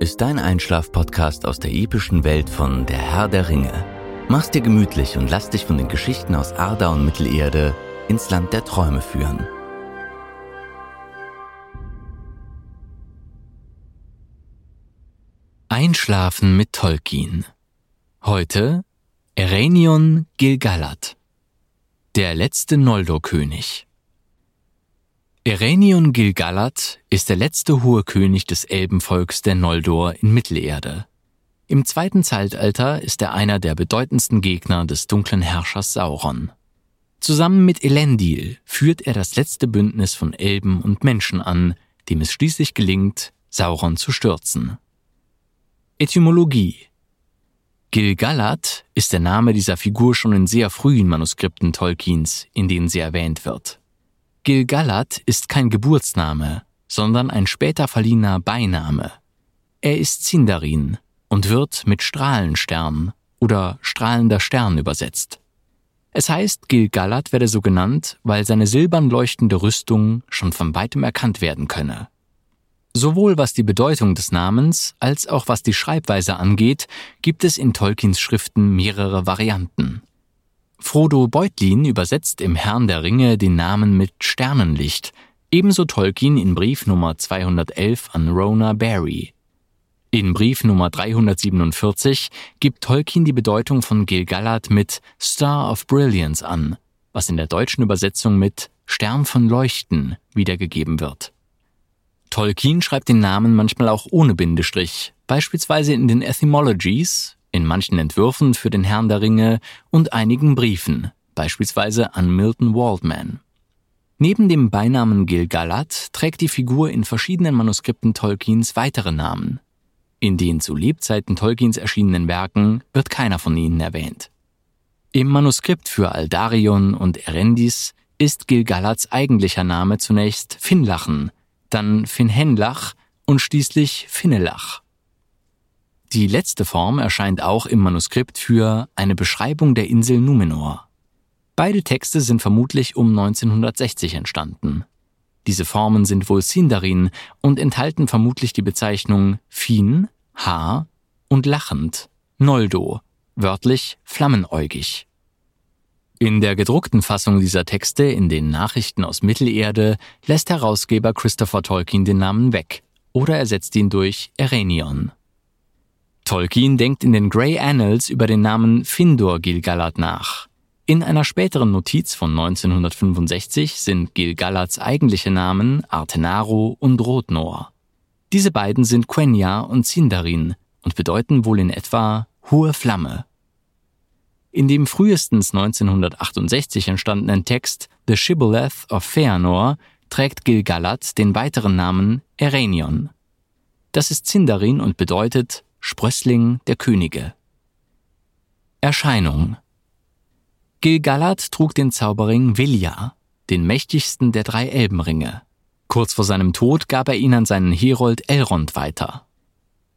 ist dein Einschlaf-Podcast aus der epischen Welt von Der Herr der Ringe. Mach's dir gemütlich und lass dich von den Geschichten aus Arda und Mittelerde ins Land der Träume führen. Einschlafen mit Tolkien. Heute Ereinion Gilgalad, der letzte Noldor-König. Ereinion Gilgalad ist der letzte hohe König des Elbenvolks der Noldor in Mittelerde. Im zweiten Zeitalter ist er einer der bedeutendsten Gegner des dunklen Herrschers Sauron. Zusammen mit Elendil führt er das letzte Bündnis von Elben und Menschen an, dem es schließlich gelingt, Sauron zu stürzen. Etymologie Gilgalad ist der Name dieser Figur schon in sehr frühen Manuskripten Tolkiens, in denen sie erwähnt wird. Gilgalad ist kein Geburtsname, sondern ein später verliehener Beiname. Er ist Sindarin und wird mit Strahlenstern oder strahlender Stern übersetzt. Es heißt, Gilgalad werde so genannt, weil seine silbern leuchtende Rüstung schon von weitem erkannt werden könne. Sowohl was die Bedeutung des Namens als auch was die Schreibweise angeht, gibt es in Tolkiens Schriften mehrere Varianten. Frodo Beutlin übersetzt im Herrn der Ringe den Namen mit Sternenlicht, ebenso Tolkien in Brief Nummer 211 an Rona Barry. In Brief Nummer 347 gibt Tolkien die Bedeutung von Gilgalad mit Star of Brilliance an, was in der deutschen Übersetzung mit Stern von Leuchten wiedergegeben wird. Tolkien schreibt den Namen manchmal auch ohne Bindestrich, beispielsweise in den Etymologies, in manchen Entwürfen für den Herrn der Ringe und einigen Briefen, beispielsweise an Milton Waldman. Neben dem Beinamen Gilgalad trägt die Figur in verschiedenen Manuskripten Tolkiens weitere Namen. In den zu Lebzeiten Tolkiens erschienenen Werken wird keiner von ihnen erwähnt. Im Manuskript für Aldarion und Erendis ist Gilgalads eigentlicher Name zunächst Finlachen, dann Finhenlach und schließlich Finnelach. Die letzte Form erscheint auch im Manuskript für eine Beschreibung der Insel Numenor. Beide Texte sind vermutlich um 1960 entstanden. Diese Formen sind wohl Sindarin und enthalten vermutlich die Bezeichnung Fin, Haar und lachend, Noldo, wörtlich flammenäugig. In der gedruckten Fassung dieser Texte in den Nachrichten aus Mittelerde lässt Herausgeber Christopher Tolkien den Namen weg oder ersetzt ihn durch Ereinion. Tolkien denkt in den Grey Annals über den Namen Findor Gilgalad nach. In einer späteren Notiz von 1965 sind Gilgalads eigentliche Namen Artenaro und Rotnor. Diese beiden sind Quenya und Sindarin und bedeuten wohl in etwa hohe Flamme. In dem frühestens 1968 entstandenen Text The Shibboleth of Feanor trägt Gilgalad den weiteren Namen Ereinion. Das ist Sindarin und bedeutet Sprössling der Könige. Erscheinung Gilgalad trug den Zauberring Vilja, den mächtigsten der drei Elbenringe. Kurz vor seinem Tod gab er ihn an seinen Herold Elrond weiter.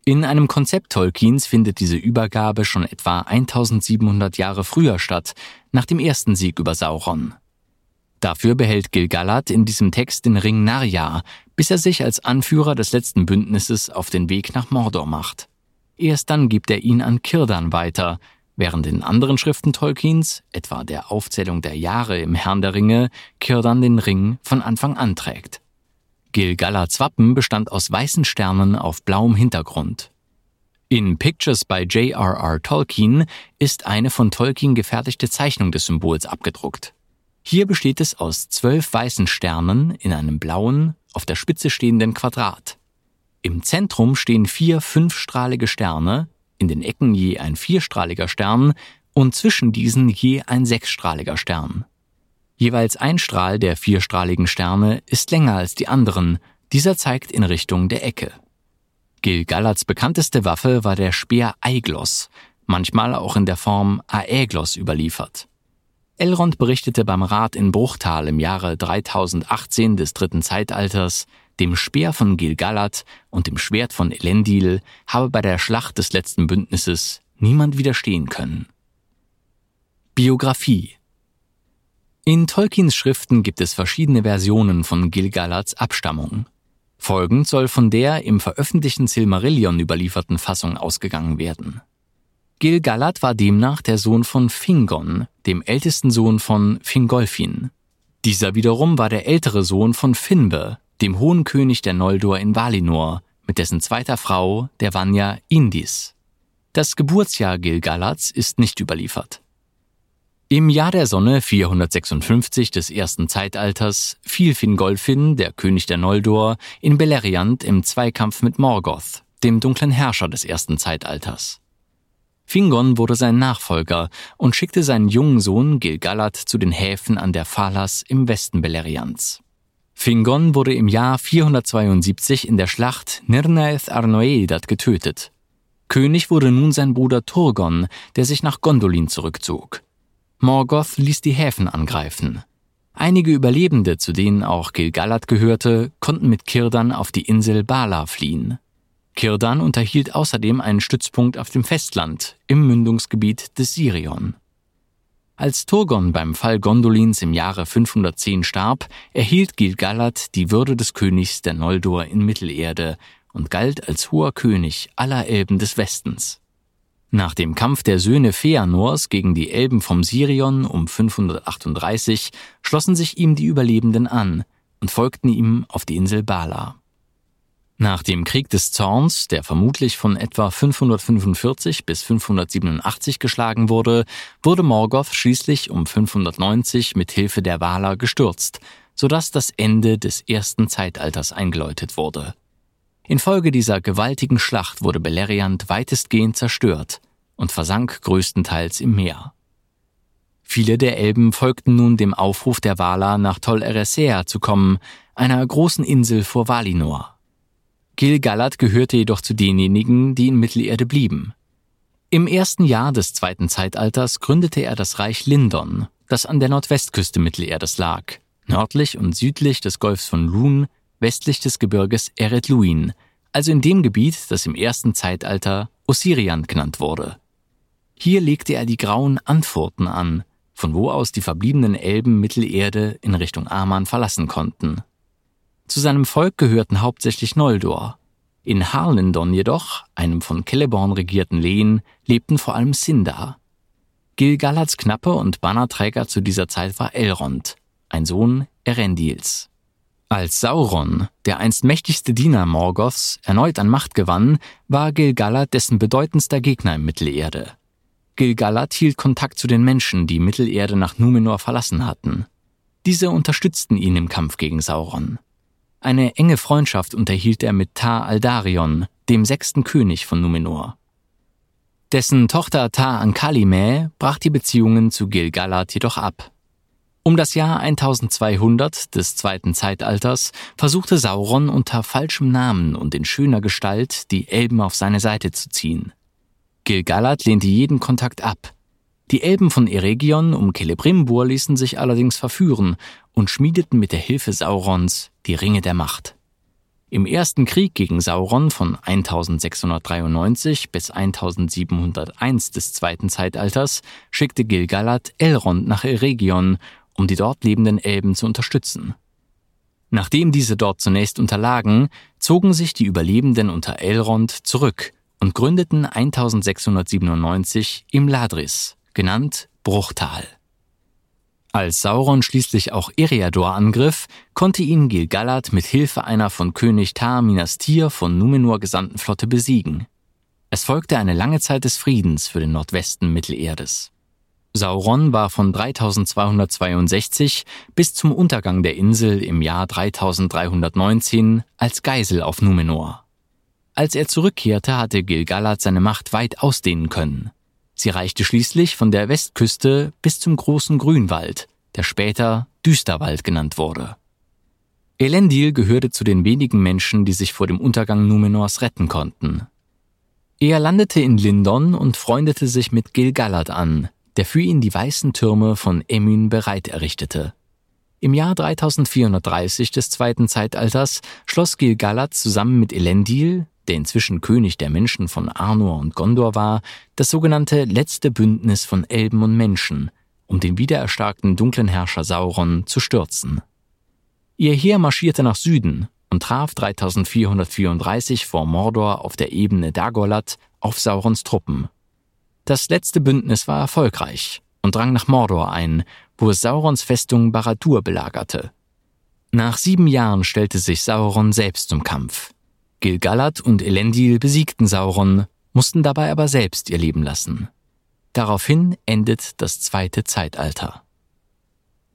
In einem Konzept Tolkiens findet diese Übergabe schon etwa 1700 Jahre früher statt, nach dem ersten Sieg über Sauron. Dafür behält Gilgalad in diesem Text den Ring Narja, bis er sich als Anführer des letzten Bündnisses auf den Weg nach Mordor macht. Erst dann gibt er ihn an Kirdan weiter, während in anderen Schriften Tolkiens, etwa der Aufzählung der Jahre im Herrn der Ringe, Kirdan den Ring von Anfang an trägt. Gilgalads Wappen bestand aus weißen Sternen auf blauem Hintergrund. In Pictures by J.R.R. Tolkien ist eine von Tolkien gefertigte Zeichnung des Symbols abgedruckt. Hier besteht es aus zwölf weißen Sternen in einem blauen, auf der Spitze stehenden Quadrat. Im Zentrum stehen vier fünfstrahlige Sterne, in den Ecken je ein vierstrahliger Stern und zwischen diesen je ein sechsstrahliger Stern. Jeweils ein Strahl der vierstrahligen Sterne ist länger als die anderen, dieser zeigt in Richtung der Ecke. Gil-Galads bekannteste Waffe war der Speer Aiglos, manchmal auch in der Form Aeglos überliefert. Elrond berichtete beim Rat in Bruchtal im Jahre 3018 des dritten Zeitalters, dem Speer von Gil-Galad und dem Schwert von Elendil habe bei der Schlacht des letzten Bündnisses niemand widerstehen können. Biografie In Tolkiens Schriften gibt es verschiedene Versionen von Gil-Galads Abstammung. Folgend soll von der im veröffentlichten Silmarillion überlieferten Fassung ausgegangen werden. Gil-Galad war demnach der Sohn von Fingon, dem ältesten Sohn von Fingolfin. Dieser wiederum war der ältere Sohn von Finbe, dem hohen König der Noldor in Valinor, mit dessen zweiter Frau, der Vanya Indis. Das Geburtsjahr Gil-Galads ist nicht überliefert. Im Jahr der Sonne 456 des ersten Zeitalters fiel Fingolfin, der König der Noldor, in Beleriand im Zweikampf mit Morgoth, dem dunklen Herrscher des ersten Zeitalters. Fingon wurde sein Nachfolger und schickte seinen jungen Sohn Gil-Galad zu den Häfen an der Phalas im Westen Beleriands. Fingon wurde im Jahr 472 in der Schlacht Nirnaeth Arnoeildat getötet. König wurde nun sein Bruder Turgon, der sich nach Gondolin zurückzog. Morgoth ließ die Häfen angreifen. Einige Überlebende, zu denen auch Gil-Galad gehörte, konnten mit Kirdan auf die Insel Bala fliehen. Kirdan unterhielt außerdem einen Stützpunkt auf dem Festland im Mündungsgebiet des Sirion. Als Turgon beim Fall Gondolins im Jahre 510 starb, erhielt Gil-Galad die Würde des Königs der Noldor in Mittelerde und galt als hoher König aller Elben des Westens. Nach dem Kampf der Söhne Feanors gegen die Elben vom Sirion um 538 schlossen sich ihm die Überlebenden an und folgten ihm auf die Insel Bala. Nach dem Krieg des Zorns, der vermutlich von etwa 545 bis 587 geschlagen wurde, wurde Morgoth schließlich um 590 mit Hilfe der Waler gestürzt, sodass das Ende des ersten Zeitalters eingeläutet wurde. Infolge dieser gewaltigen Schlacht wurde Beleriand weitestgehend zerstört und versank größtenteils im Meer. Viele der Elben folgten nun dem Aufruf der Waler nach Tol Eressëa zu kommen, einer großen Insel vor Valinor. Gil-Galad gehörte jedoch zu denjenigen, die in Mittelerde blieben. Im ersten Jahr des zweiten Zeitalters gründete er das Reich Lindon, das an der Nordwestküste Mittelerdes lag, nördlich und südlich des Golfs von Lun, westlich des Gebirges Eret Luin, also in dem Gebiet, das im ersten Zeitalter Ossirian genannt wurde. Hier legte er die grauen Antworten an, von wo aus die verbliebenen Elben Mittelerde in Richtung Aman verlassen konnten. Zu seinem Volk gehörten hauptsächlich Noldor. In Harlindon jedoch, einem von Celeborn regierten Lehen, lebten vor allem Sindar. Gil-Galads Knappe und Bannerträger zu dieser Zeit war Elrond, ein Sohn Erendils. Als Sauron, der einst mächtigste Diener Morgoths, erneut an Macht gewann, war Gil-Galad dessen bedeutendster Gegner in Mittelerde. Gil-Galad hielt Kontakt zu den Menschen, die Mittelerde nach Numenor verlassen hatten. Diese unterstützten ihn im Kampf gegen Sauron. Eine enge Freundschaft unterhielt er mit Tar Aldarion, dem sechsten König von Numenor. Dessen Tochter Tar Ankalimäe brach die Beziehungen zu Gil-Galad jedoch ab. Um das Jahr 1200 des zweiten Zeitalters versuchte Sauron unter falschem Namen und in schöner Gestalt die Elben auf seine Seite zu ziehen. Gil-Galad lehnte jeden Kontakt ab. Die Elben von Eregion um Celebrimbor ließen sich allerdings verführen und schmiedeten mit der Hilfe Saurons die Ringe der Macht. Im ersten Krieg gegen Sauron von 1693 bis 1701 des zweiten Zeitalters schickte Gilgalad Elrond nach Eregion, um die dort lebenden Elben zu unterstützen. Nachdem diese dort zunächst unterlagen, zogen sich die Überlebenden unter Elrond zurück und gründeten 1697 im Ladris, genannt Bruchtal. Als Sauron schließlich auch Eriador angriff, konnte ihn Gil-Galad mit Hilfe einer von König Tar Minas Tir von Numenor gesandten Flotte besiegen. Es folgte eine lange Zeit des Friedens für den Nordwesten Mittelerdes. Sauron war von 3262 bis zum Untergang der Insel im Jahr 3319 als Geisel auf Numenor. Als er zurückkehrte, hatte Gilgalad seine Macht weit ausdehnen können. Sie reichte schließlich von der Westküste bis zum großen Grünwald, der später Düsterwald genannt wurde. Elendil gehörte zu den wenigen Menschen, die sich vor dem Untergang Numenors retten konnten. Er landete in Lindon und freundete sich mit Gilgalad an, der für ihn die weißen Türme von Emin bereit errichtete. Im Jahr 3430 des zweiten Zeitalters schloss Gilgalad zusammen mit Elendil, der inzwischen König der Menschen von Arnor und Gondor war, das sogenannte letzte Bündnis von Elben und Menschen, um den wiedererstarkten dunklen Herrscher Sauron zu stürzen. Ihr Heer marschierte nach Süden und traf 3434 vor Mordor auf der Ebene Dagorlat auf Saurons Truppen. Das letzte Bündnis war erfolgreich und drang nach Mordor ein, wo es Saurons Festung Baradur belagerte. Nach sieben Jahren stellte sich Sauron selbst zum Kampf. Gilgalad und Elendil besiegten Sauron, mussten dabei aber selbst ihr Leben lassen. Daraufhin endet das zweite Zeitalter.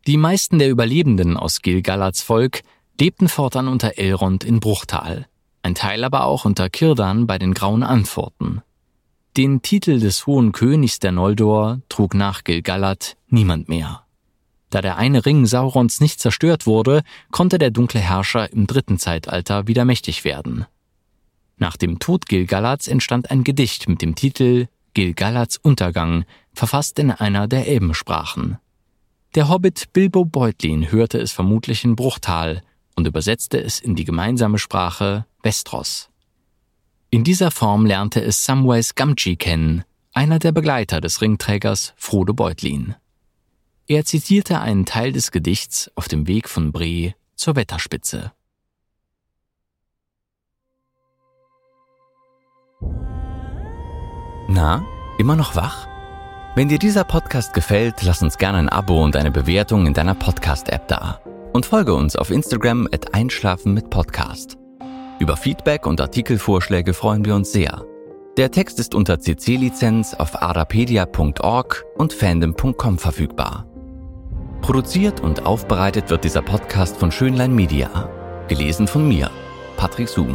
Die meisten der Überlebenden aus Gilgalads Volk lebten fortan unter Elrond in Bruchtal, ein Teil aber auch unter Kirdan bei den Grauen Antworten. Den Titel des Hohen Königs der Noldor trug nach Gilgalad niemand mehr. Da der eine Ring Saurons nicht zerstört wurde, konnte der dunkle Herrscher im dritten Zeitalter wieder mächtig werden. Nach dem Tod Gilgalads entstand ein Gedicht mit dem Titel Gilgalads Untergang, verfasst in einer der Elbensprachen. Der Hobbit Bilbo Beutlin hörte es vermutlich in Bruchtal und übersetzte es in die gemeinsame Sprache Westros. In dieser Form lernte es Samwise Gamgee kennen, einer der Begleiter des Ringträgers Frodo Beutlin. Er zitierte einen Teil des Gedichts auf dem Weg von Bree zur Wetterspitze. Na, immer noch wach? Wenn dir dieser Podcast gefällt, lass uns gerne ein Abo und eine Bewertung in deiner Podcast-App da. Und folge uns auf Instagram at Einschlafen mit Podcast. Über Feedback und Artikelvorschläge freuen wir uns sehr. Der Text ist unter CC-Lizenz auf arapedia.org und fandom.com verfügbar. Produziert und aufbereitet wird dieser Podcast von Schönlein Media. Gelesen von mir, Patrick Zoom.